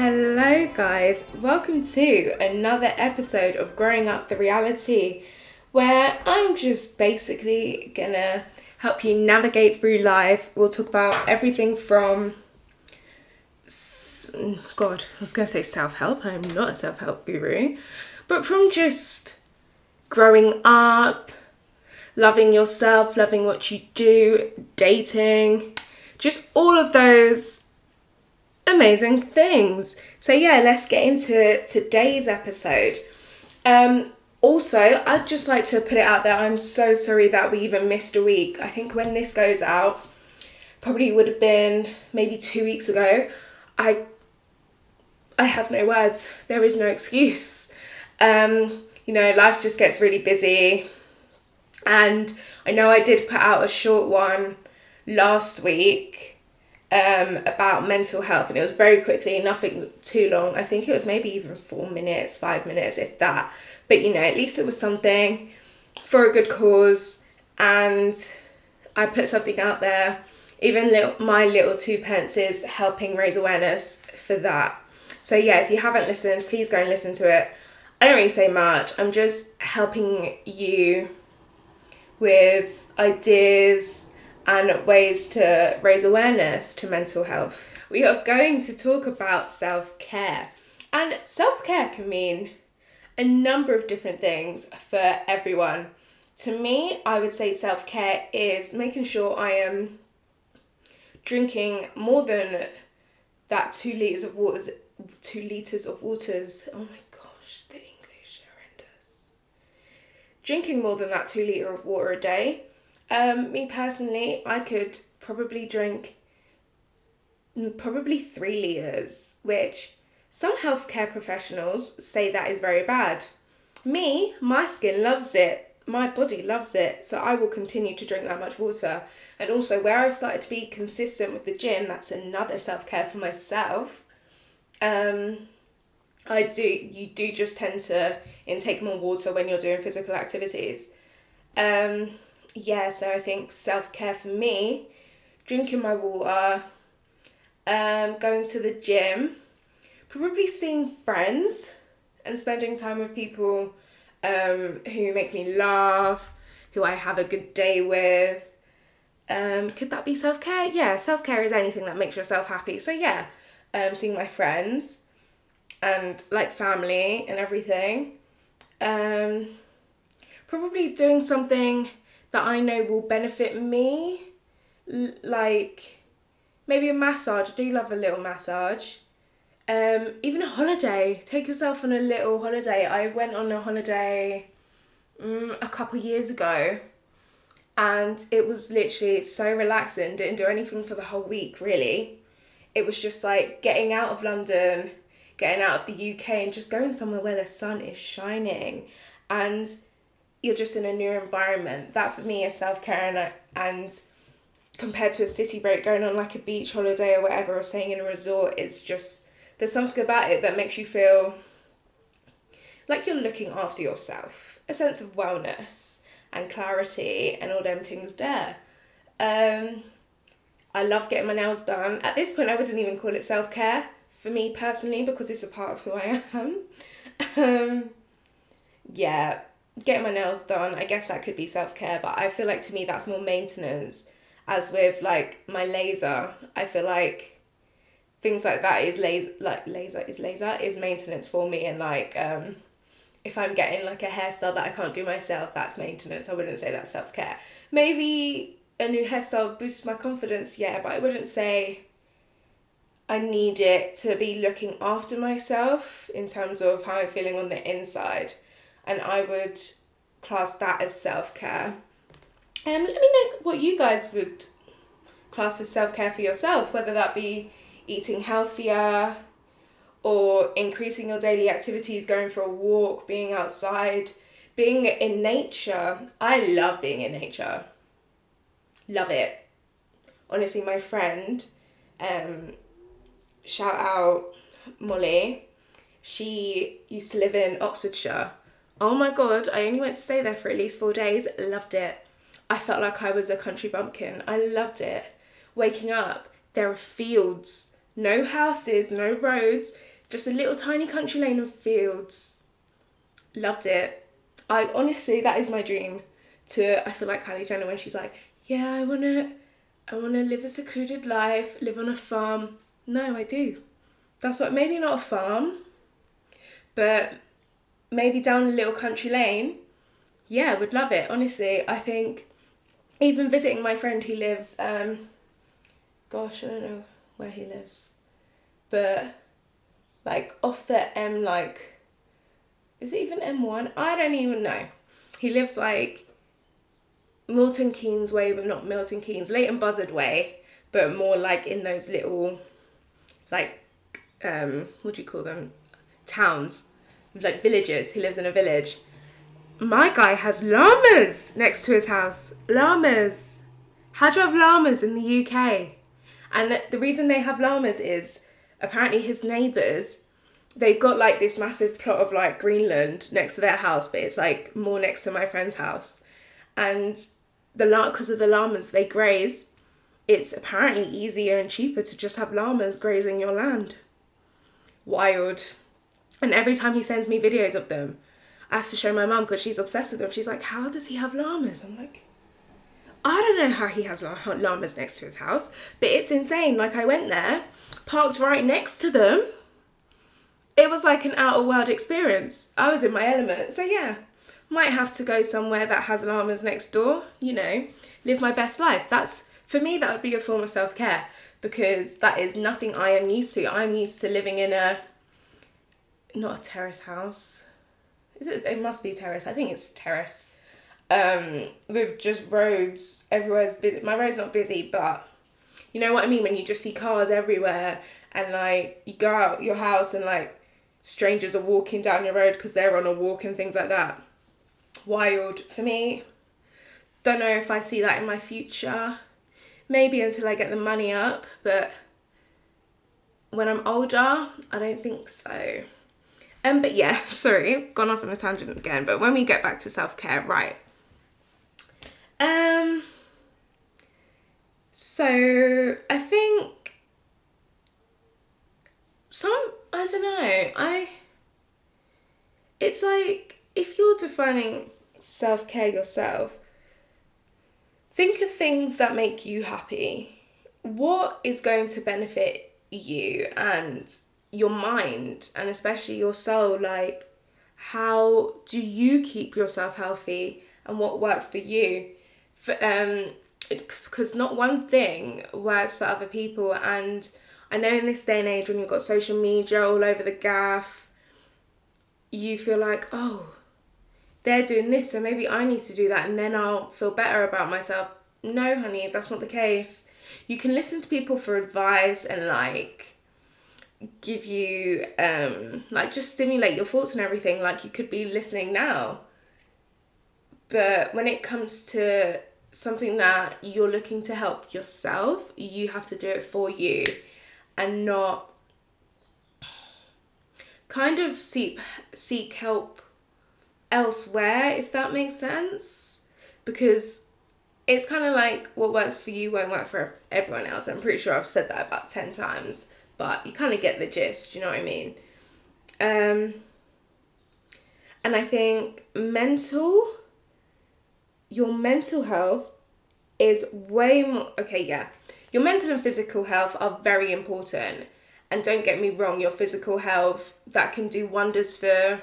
Hello, guys. Welcome to another episode of Growing Up the Reality, where I'm just basically gonna help you navigate through life. We'll talk about everything from God, I was gonna say self help. I'm not a self help guru, but from just growing up, loving yourself, loving what you do, dating, just all of those amazing things. So yeah, let's get into today's episode. Um also, I'd just like to put it out there. I'm so sorry that we even missed a week. I think when this goes out, probably would have been maybe 2 weeks ago. I I have no words. There is no excuse. Um, you know, life just gets really busy. And I know I did put out a short one last week um, about mental health, and it was very quickly, nothing too long. I think it was maybe even four minutes, five minutes, if that. But you know, at least it was something for a good cause, and I put something out there. Even little, my little two pence is helping raise awareness for that. So yeah, if you haven't listened, please go and listen to it. I don't really say much. I'm just helping you with ideas and ways to raise awareness to mental health. We are going to talk about self care. And self care can mean a number of different things for everyone. To me, I would say self care is making sure I am drinking more than that two liters of waters, two liters of waters. Oh my gosh, the English horrendous. Drinking more than that two liter of water a day um, me personally, I could probably drink probably three litres, which some healthcare professionals say that is very bad. Me, my skin loves it, my body loves it, so I will continue to drink that much water. And also, where I've started to be consistent with the gym, that's another self care for myself. Um, I do, you do just tend to intake more water when you're doing physical activities. Um, yeah, so I think self care for me, drinking my water, um, going to the gym, probably seeing friends and spending time with people um, who make me laugh, who I have a good day with. Um, could that be self care? Yeah, self care is anything that makes yourself happy. So, yeah, um, seeing my friends and like family and everything. Um, probably doing something that I know will benefit me. L- like maybe a massage. I do love a little massage. Um, even a holiday. Take yourself on a little holiday. I went on a holiday um, a couple years ago and it was literally so relaxing. Didn't do anything for the whole week, really. It was just like getting out of London, getting out of the UK, and just going somewhere where the sun is shining. And you're just in a new environment. That for me is self care and and compared to a city break, going on like a beach holiday or whatever, or staying in a resort, it's just there's something about it that makes you feel like you're looking after yourself, a sense of wellness and clarity and all them things there. Um, I love getting my nails done. At this point, I wouldn't even call it self care for me personally because it's a part of who I am. um, yeah, getting my nails done, I guess that could be self care, but I feel like to me that's more maintenance. As with like my laser, I feel like things like that is laser like laser is laser is maintenance for me and like um if I'm getting like a hairstyle that I can't do myself, that's maintenance. I wouldn't say that's self care. Maybe a new hairstyle boosts my confidence, yeah, but I wouldn't say I need it to be looking after myself in terms of how I'm feeling on the inside and I would class that as self care. Um, let me know what you guys would class as self care for yourself, whether that be eating healthier or increasing your daily activities, going for a walk, being outside, being in nature. I love being in nature. Love it. Honestly, my friend, um, shout out Molly, she used to live in Oxfordshire Oh my god, I only went to stay there for at least four days. Loved it. I felt like I was a country bumpkin. I loved it. Waking up, there are fields No houses, no roads, just a little tiny country lane of fields. Loved it. I honestly, that is my dream. To I feel like Kylie Jenner when she's like, yeah, I wanna, I wanna live a secluded life, live on a farm. No, I do. That's what. Maybe not a farm, but maybe down a little country lane. Yeah, would love it. Honestly, I think even visiting my friend who lives, um, gosh, I don't know where he lives, but like off the M, like, is it even M1? I don't even know. He lives like Milton Keynes way, but not Milton Keynes, Leighton Buzzard way, but more like in those little, like, um, what do you call them? Towns, like villages. He lives in a village. My guy has llamas next to his house. Llamas. How do you have llamas in the UK? And the reason they have llamas is apparently his neighbours they've got like this massive plot of like Greenland next to their house, but it's like more next to my friend's house. And the because of the llamas, they graze. It's apparently easier and cheaper to just have llamas grazing your land. Wild. And every time he sends me videos of them, I have to show my mum because she's obsessed with them. She's like, How does he have llamas? I'm like, I don't know how he has llamas next to his house, but it's insane. Like, I went there, parked right next to them. It was like an outer world experience. I was in my element. So, yeah, might have to go somewhere that has llamas next door, you know, live my best life. That's, for me, that would be a form of self care because that is nothing I am used to. I'm used to living in a, not a terrace house. Is it, it must be terrace. I think it's terrace. Um, with just roads, everywhere's busy. My road's not busy, but you know what I mean when you just see cars everywhere and like you go out your house and like strangers are walking down your road because they're on a walk and things like that wild for me. Don't know if I see that in my future. Maybe until I get the money up, but when I'm older, I don't think so. Um, but yeah, sorry, gone off on a tangent again. But when we get back to self care, right? Um. So I think some I don't know I. It's like if you're defining self care yourself, think of things that make you happy. What is going to benefit you and your mind, and especially your soul? Like, how do you keep yourself healthy and what works for you? For, um, because not one thing works for other people, and I know in this day and age when you've got social media all over the gaff, you feel like, oh, they're doing this, so maybe I need to do that and then I'll feel better about myself. No, honey, that's not the case. You can listen to people for advice and like give you um like just stimulate your thoughts and everything like you could be listening now. But when it comes to something that you're looking to help yourself, you have to do it for you and not kind of seek seek help elsewhere, if that makes sense. Because it's kind of like what works for you won't work for everyone else. I'm pretty sure I've said that about 10 times, but you kind of get the gist, you know what I mean? Um, and I think mental, your mental health is way more, okay, yeah. Your mental and physical health are very important. And don't get me wrong, your physical health, that can do wonders for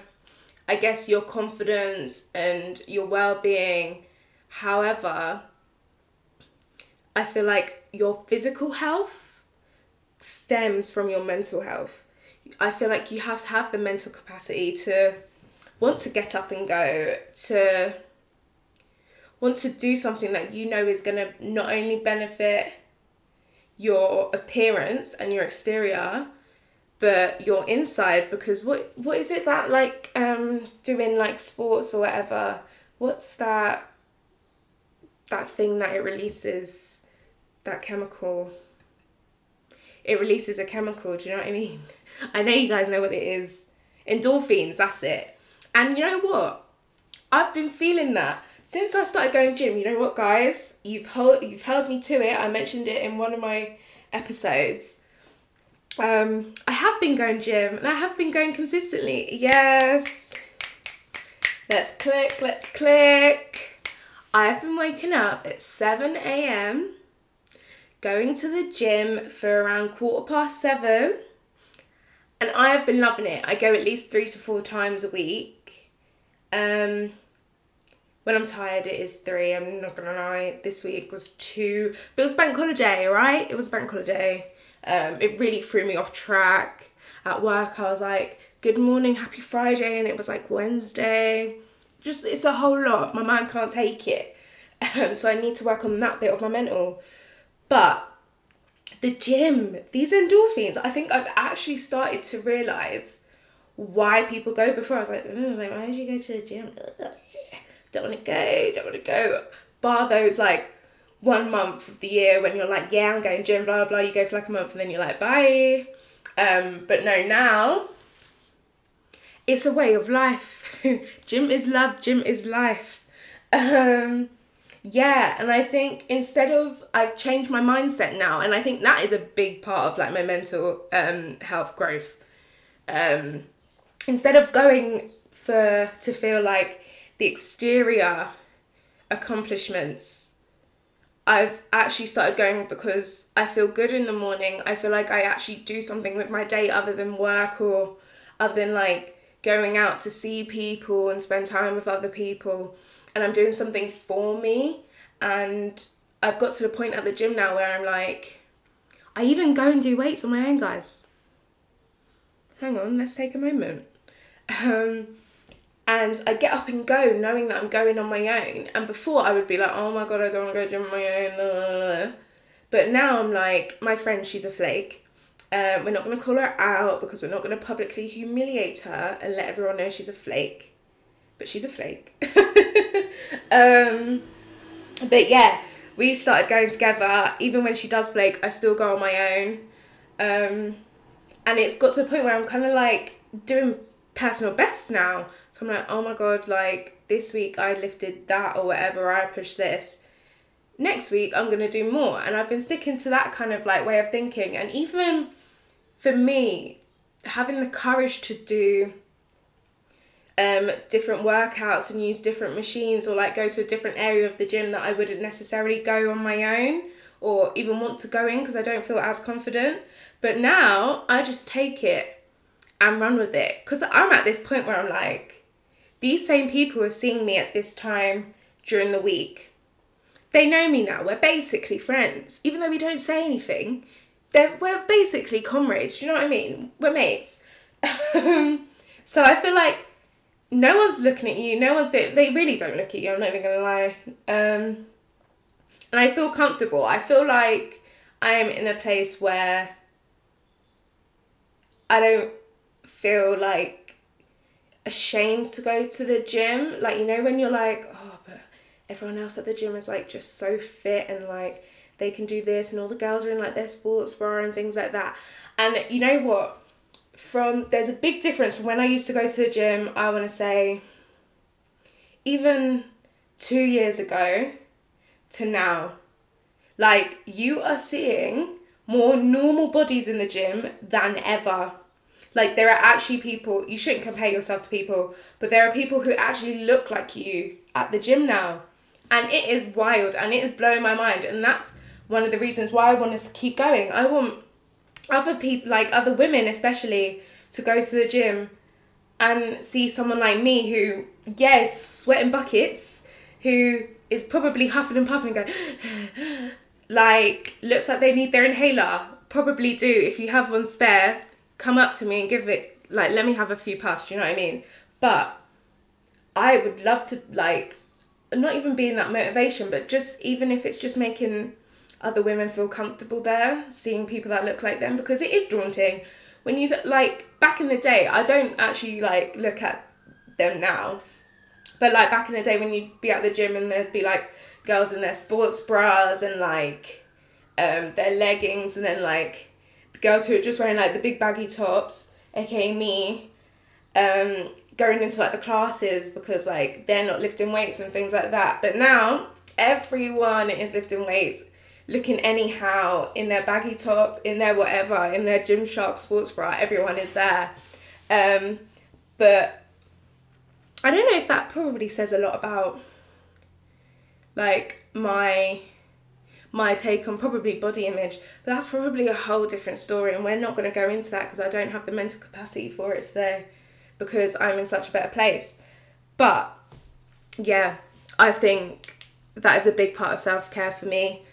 I guess, your confidence and your well being. However, I feel like your physical health stems from your mental health. I feel like you have to have the mental capacity to want to get up and go, to want to do something that you know is going to not only benefit your appearance and your exterior, but you're inside because what what is it that like um doing like sports or whatever what's that that thing that it releases that chemical it releases a chemical do you know what i mean i know you guys know what it is endorphins that's it and you know what i've been feeling that since i started going gym you know what guys you've held you've held me to it i mentioned it in one of my episodes Um, I have been going gym and I have been going consistently. Yes. Let's click, let's click. I've been waking up at 7 a.m., going to the gym for around quarter past seven, and I have been loving it. I go at least three to four times a week. Um, when I'm tired, it is three. I'm not gonna lie. This week was two, but it was bank holiday, right? It was bank holiday. Um, it really threw me off track. At work, I was like, "Good morning, happy Friday," and it was like Wednesday. Just it's a whole lot. My mind can't take it, um, so I need to work on that bit of my mental. But the gym, these endorphins, I think I've actually started to realize why people go. Before I was like, oh, like why did you go to the gym? don't want to go, don't want to go. Bar those like one month of the year when you're like, yeah, I'm going gym, blah, blah, blah. You go for like a month and then you're like, bye. Um, but no, now it's a way of life. gym is love, gym is life. Um, yeah, and I think instead of I've changed my mindset now, and I think that is a big part of like my mental um, health growth. Um, instead of going for to feel like the exterior accomplishments I've actually started going because I feel good in the morning. I feel like I actually do something with my day other than work or other than like going out to see people and spend time with other people. And I'm doing something for me. And I've got to the point at the gym now where I'm like, I even go and do weights on my own, guys. Hang on, let's take a moment. Um, and I get up and go knowing that I'm going on my own. And before I would be like, oh my god, I don't want to go gym on my own. But now I'm like, my friend, she's a flake. Um, we're not going to call her out because we're not going to publicly humiliate her and let everyone know she's a flake. But she's a flake. um, but yeah, we started going together. Even when she does flake, I still go on my own. Um, and it's got to a point where I'm kind of like doing personal best now. So I'm like, oh my god, like this week I lifted that or whatever, I pushed this. Next week I'm gonna do more. And I've been sticking to that kind of like way of thinking. And even for me, having the courage to do um, different workouts and use different machines or like go to a different area of the gym that I wouldn't necessarily go on my own or even want to go in because I don't feel as confident. But now I just take it and run with it because I'm at this point where I'm like, these same people are seeing me at this time during the week. They know me now. We're basically friends. Even though we don't say anything, they're, we're basically comrades. Do you know what I mean? We're mates. so I feel like no one's looking at you. No one's doing, they really don't look at you. I'm not even gonna lie. Um, and I feel comfortable. I feel like I am in a place where I don't feel like ashamed to go to the gym. Like, you know, when you're like, oh, but everyone else at the gym is like just so fit and like they can do this, and all the girls are in like their sports bra and things like that. And you know what? From there's a big difference from when I used to go to the gym, I want to say, even two years ago to now. Like, you are seeing more normal bodies in the gym than ever like there are actually people you shouldn't compare yourself to people, but there are people who actually look like you at the gym now. And it is wild and it is blowing my mind and that's one of the reasons why I want to keep going. I want other people like other women especially to go to the gym and see someone like me who yes sweating buckets who is probably huffing and puffing and going like looks like they need their inhaler probably do if you have one spare come up to me and give it like let me have a few puffs, you know what I mean? But I would love to like not even being that motivation, but just even if it's just making other women feel comfortable there, seeing people that look like them because it is daunting. When you like back in the day, I don't actually like look at them now. But like back in the day when you'd be at the gym and there'd be like girls in their sports bras and like um their leggings and then like girls who are just wearing like the big baggy tops, aka me, um, going into like the classes because like they're not lifting weights and things like that. But now everyone is lifting weights. Looking anyhow in their baggy top, in their whatever, in their Gymshark sports bra. Everyone is there. Um, but I don't know if that probably says a lot about like my my take on probably body image, but that's probably a whole different story, and we're not going to go into that because I don't have the mental capacity for it today because I'm in such a better place. But yeah, I think that is a big part of self care for me.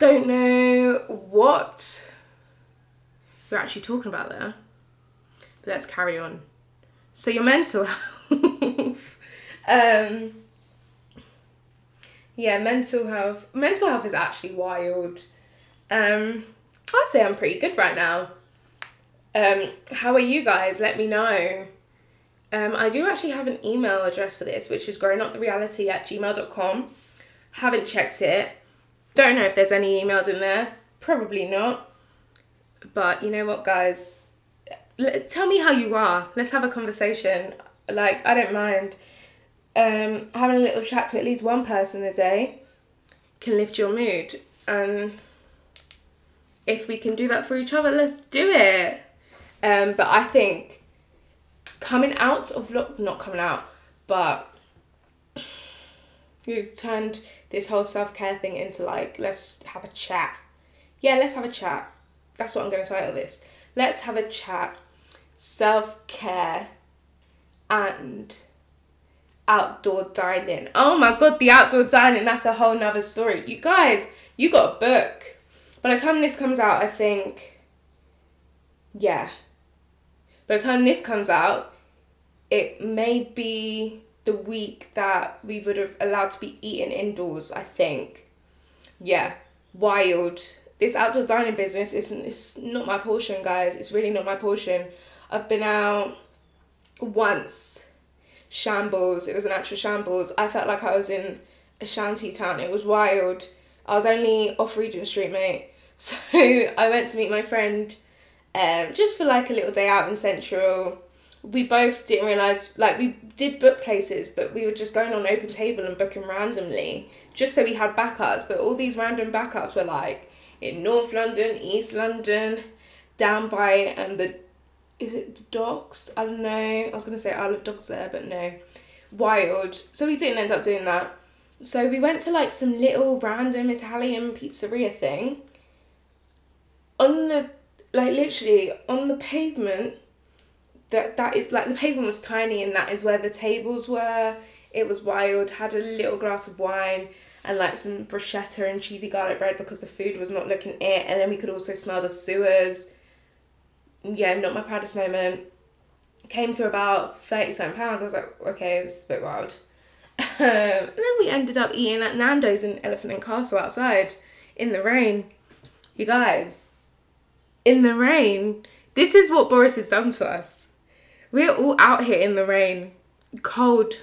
Don't know what we're actually talking about there, but let's carry on. So, your mental health. um, yeah, mental health. Mental health is actually wild. Um, I'd say I'm pretty good right now. Um, how are you guys? Let me know. Um, I do actually have an email address for this, which is growingupthereality at gmail.com. Haven't checked it. Don't know if there's any emails in there. Probably not. But you know what, guys? L- tell me how you are. Let's have a conversation. Like, I don't mind. Um, having a little chat to at least one person a day can lift your mood. And if we can do that for each other, let's do it. Um, but I think coming out of look not coming out, but you've turned this whole self care thing into like let's have a chat. Yeah, let's have a chat. That's what I'm gonna title this. Let's have a chat. Self care and outdoor dining. Oh my god, the outdoor dining, that's a whole nother story. You guys, you got a book. By the time this comes out, I think yeah, by the time this comes out, it may be the week that we would have allowed to be eating indoors, I think. Yeah, wild. This outdoor dining business isn't it's not my portion, guys. It's really not my portion. I've been out once. Shambles. It was an actual shambles. I felt like I was in a shanty town. It was wild. I was only off Regent Street, mate. So I went to meet my friend um, just for like a little day out in Central. We both didn't realise, like, we did book places, but we were just going on open table and booking randomly just so we had backups. But all these random backups were like in North London, East London, down by um, the, is it the docks? I don't know. I was going to say Isle of Dogs there, but no. Wild. So we didn't end up doing that. So we went to like some little random Italian pizzeria thing. On the like literally on the pavement that that is like the pavement was tiny and that is where the tables were. It was wild had a little glass of wine and like some bruschetta and cheesy garlic bread because the food was not looking it. And then we could also smell the sewers. Yeah not my proudest moment. Came to about 30 something pounds. I was like okay is a bit wild. Um, and then we ended up eating at nando's in elephant and castle outside in the rain. You guys in the rain. This is what Boris has done to us. We're all out here in the rain, cold.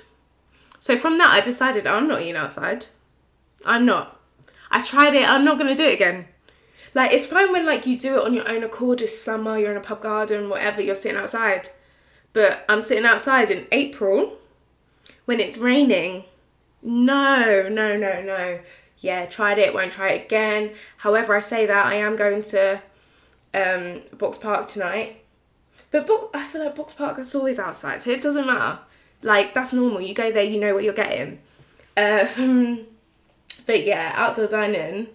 So from that, I decided I'm not eating outside. I'm not. I tried it. I'm not gonna do it again. Like it's fine when like you do it on your own accord. It's summer. You're in a pub garden, whatever. You're sitting outside. But I'm sitting outside in April when it's raining. No, no, no, no. Yeah, tried it. Won't try it again. However, I say that I am going to um, Box Park tonight. But book, I feel like Box Park is always outside, so it doesn't matter. Like that's normal. You go there, you know what you're getting. Um, but yeah, outdoor dining.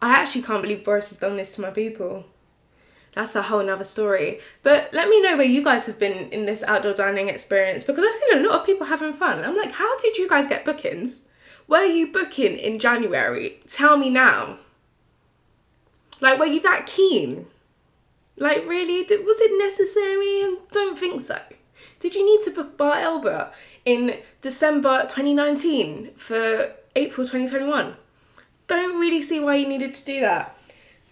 I actually can't believe Boris has done this to my people. That's a whole nother story. But let me know where you guys have been in this outdoor dining experience because I've seen a lot of people having fun. I'm like, how did you guys get bookings? Were you booking in January? Tell me now. Like, were you that keen? Like, really? Did, was it necessary? I don't think so. Did you need to book Bar Elba in December 2019 for April 2021? Don't really see why you needed to do that.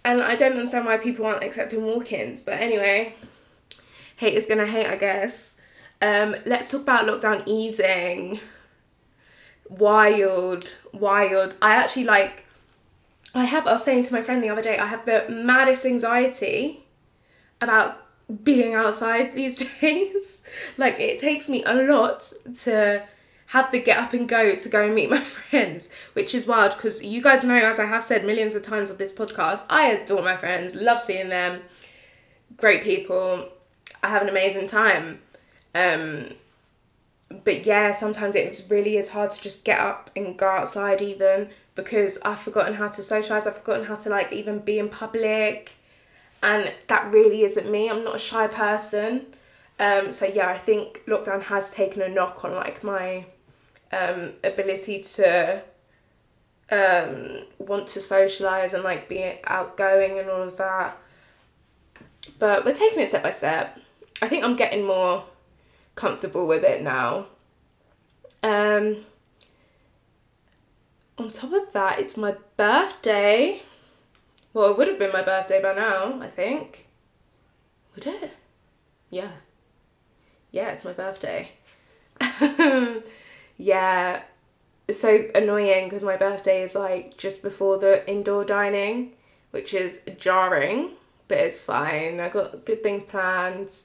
And I don't understand why people aren't accepting walk ins. But anyway, hate is gonna hate, I guess. Um, let's talk about lockdown easing. Wild, wild. I actually like I have, I was saying to my friend the other day, I have the maddest anxiety about being outside these days. like, it takes me a lot to have the get up and go to go and meet my friends, which is wild because you guys know, as I have said millions of times on this podcast, I adore my friends, love seeing them, great people. I have an amazing time. Um, but yeah, sometimes it really is hard to just get up and go outside even because I've forgotten how to socialize. I've forgotten how to like even be in public, and that really isn't me. I'm not a shy person. Um, so yeah, I think lockdown has taken a knock on like my um, ability to um, want to socialize and like be outgoing and all of that. But we're taking it step by step. I think I'm getting more comfortable with it now. Um, on top of that, it's my birthday. Well, it would have been my birthday by now, I think. Would it? Yeah. Yeah, it's my birthday. yeah. So annoying because my birthday is like just before the indoor dining, which is jarring, but it's fine. I got good things planned.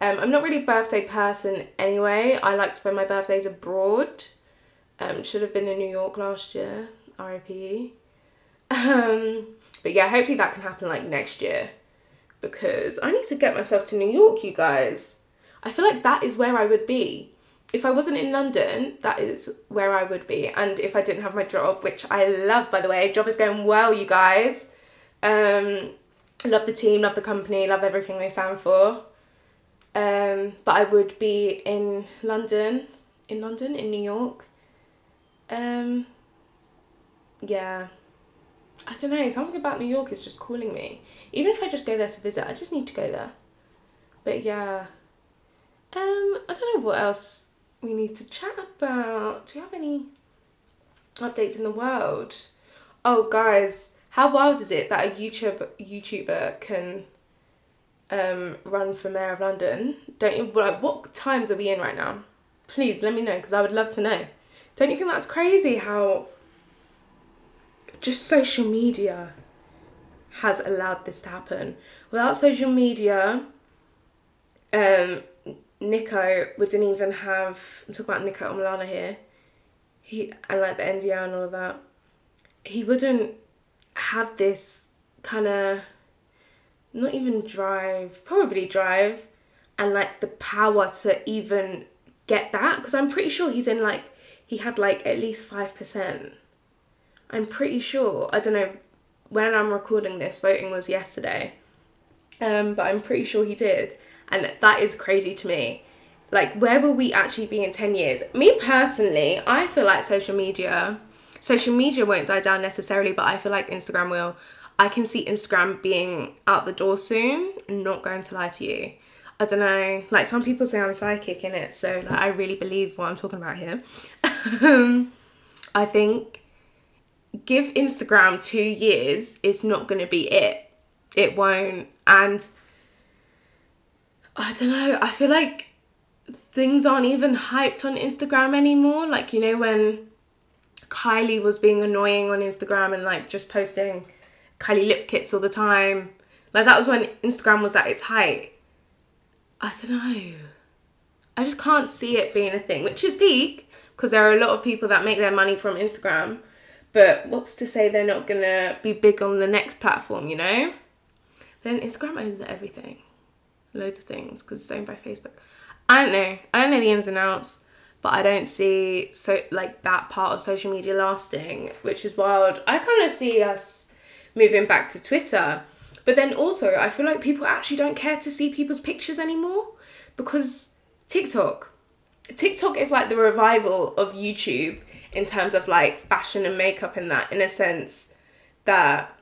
Um, I'm not really a birthday person anyway. I like to spend my birthdays abroad. Um, should have been in New York last year. RIP. Um, but yeah, hopefully that can happen like next year because I need to get myself to New York, you guys. I feel like that is where I would be. If I wasn't in London, that is where I would be. And if I didn't have my job, which I love by the way, job is going well, you guys. Um, love the team, love the company, love everything they stand for. Um, but I would be in London, in London, in New York. Um, yeah. I don't know, something about New York is just calling me. Even if I just go there to visit, I just need to go there. But yeah. Um, I don't know what else we need to chat about. Do we have any updates in the world? Oh guys, how wild is it that a YouTube YouTuber can um, run for mayor of London. Don't you like what times are we in right now? Please let me know because I would love to know. Don't you think that's crazy how just social media has allowed this to happen? Without social media, um, Niko wouldn't even have. I'm talking about Niko Omilana here. He and like the NDR and all of that. He wouldn't have this kind of not even drive, probably drive, and like the power to even get that because I'm pretty sure he's in like he had like at least 5%. I'm pretty sure. I don't know when I'm recording this voting was yesterday. Um but I'm pretty sure he did and that is crazy to me. Like where will we actually be in 10 years? Me personally, I feel like social media social media won't die down necessarily, but I feel like Instagram will. I can see Instagram being out the door soon. Not going to lie to you. I don't know. Like some people say I'm psychic in it, so like I really believe what I'm talking about here. I think give Instagram two years, it's not gonna be it. It won't. And I don't know. I feel like things aren't even hyped on Instagram anymore. Like you know when Kylie was being annoying on Instagram and like just posting Kylie lip kits all the time. Like that was when Instagram was at its height. I don't know. I just can't see it being a thing, which is peak because there are a lot of people that make their money from Instagram. But what's to say they're not gonna be big on the next platform, you know? Then Instagram owns everything, loads of things because it's owned by Facebook. I don't know. I don't know the ins and outs, but I don't see so like that part of social media lasting, which is wild. I kind of see us moving back to Twitter. But then also, I feel like people actually don't care to see people's pictures anymore because TikTok. TikTok is like the revival of YouTube in terms of like fashion and makeup and that, in a sense that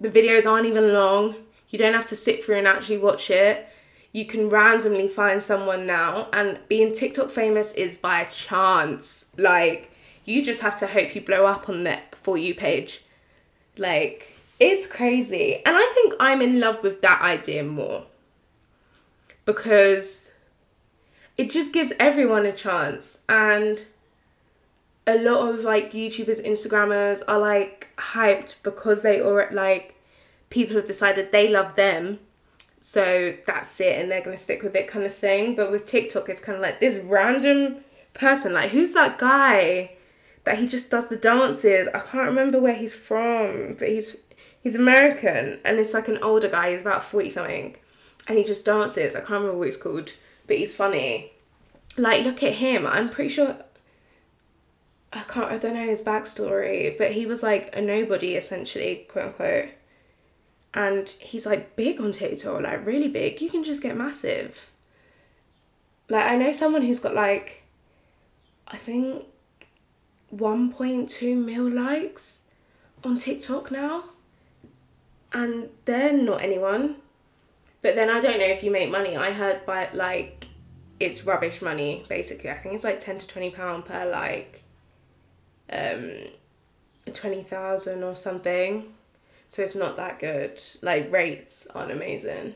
the videos aren't even long. You don't have to sit through and actually watch it. You can randomly find someone now, and being TikTok famous is by chance. Like, you just have to hope you blow up on the For You page like, it's crazy. And I think I'm in love with that idea more because it just gives everyone a chance. And a lot of like YouTubers, Instagrammers are like hyped because they or like people have decided they love them. So that's it, and they're gonna stick with it, kind of thing. But with TikTok, it's kind of like this random person. Like, who's that guy that he just does the dances? I can't remember where he's from, but he's he's American and it's like an older guy. He's about forty something, and he just dances. I can't remember what he's called, but he's funny. Like, look at him. I'm pretty sure. I can't. I don't know his backstory, but he was like a nobody essentially, quote unquote. And he's like big on TikTok, like really big. You can just get massive. Like I know someone who's got like, I think, one point two mil likes on TikTok now. And they're not anyone. But then I don't know if you make money. I heard by like it's rubbish money basically. I think it's like ten to twenty pound per like um twenty thousand or something. So it's not that good. Like rates aren't amazing.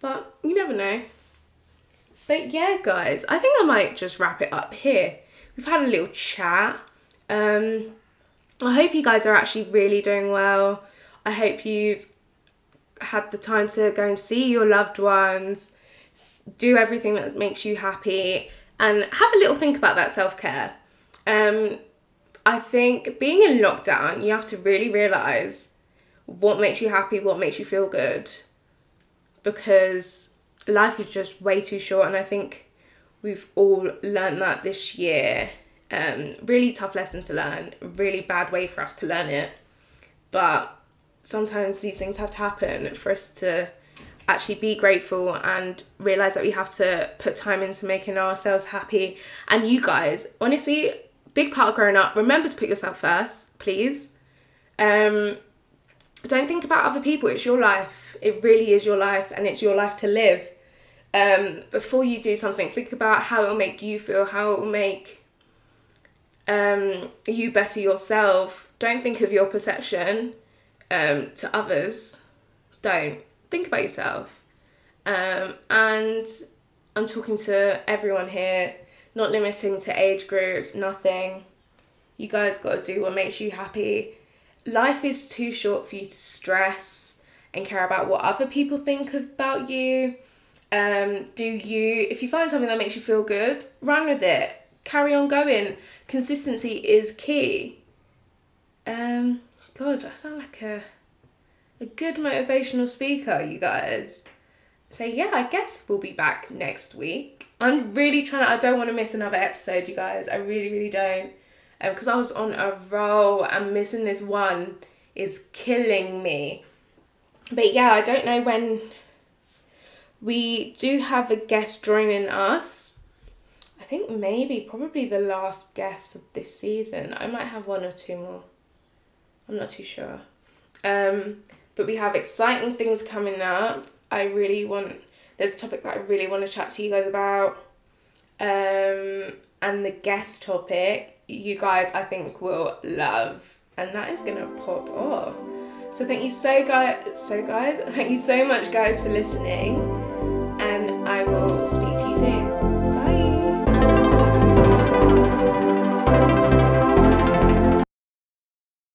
But you never know. But yeah, guys, I think I might just wrap it up here. We've had a little chat. Um I hope you guys are actually really doing well. I hope you've had the time to go and see your loved ones, do everything that makes you happy, and have a little think about that self care. Um, I think being in lockdown, you have to really realize what makes you happy, what makes you feel good, because life is just way too short, and I think we've all learned that this year. Um, really tough lesson to learn, really bad way for us to learn it, but sometimes these things have to happen for us to actually be grateful and realize that we have to put time into making ourselves happy. And you guys, honestly, big part of growing up, remember to put yourself first, please. Um, don't think about other people. It's your life. It really is your life, and it's your life to live. Um, before you do something, think about how it will make you feel, how it will make um, you better yourself. Don't think of your perception um, to others, don't. Think about yourself. Um, and I'm talking to everyone here, not limiting to age groups, nothing. You guys got to do what makes you happy. Life is too short for you to stress and care about what other people think about you. Um, do you, if you find something that makes you feel good, run with it. Carry on going. Consistency is key. Um, God, I sound like a a good motivational speaker, you guys. So yeah, I guess we'll be back next week. I'm really trying to, I don't want to miss another episode, you guys. I really, really don't. Because um, I was on a roll and missing this one is killing me. But yeah, I don't know when we do have a guest joining us. I think maybe probably the last guest of this season. I might have one or two more. I'm not too sure. Um, but we have exciting things coming up. I really want, there's a topic that I really want to chat to you guys about. Um, and the guest topic, you guys, I think, will love. And that is going to pop off. So thank you so guys, so guys, thank you so much guys for listening, and I will speak to you soon.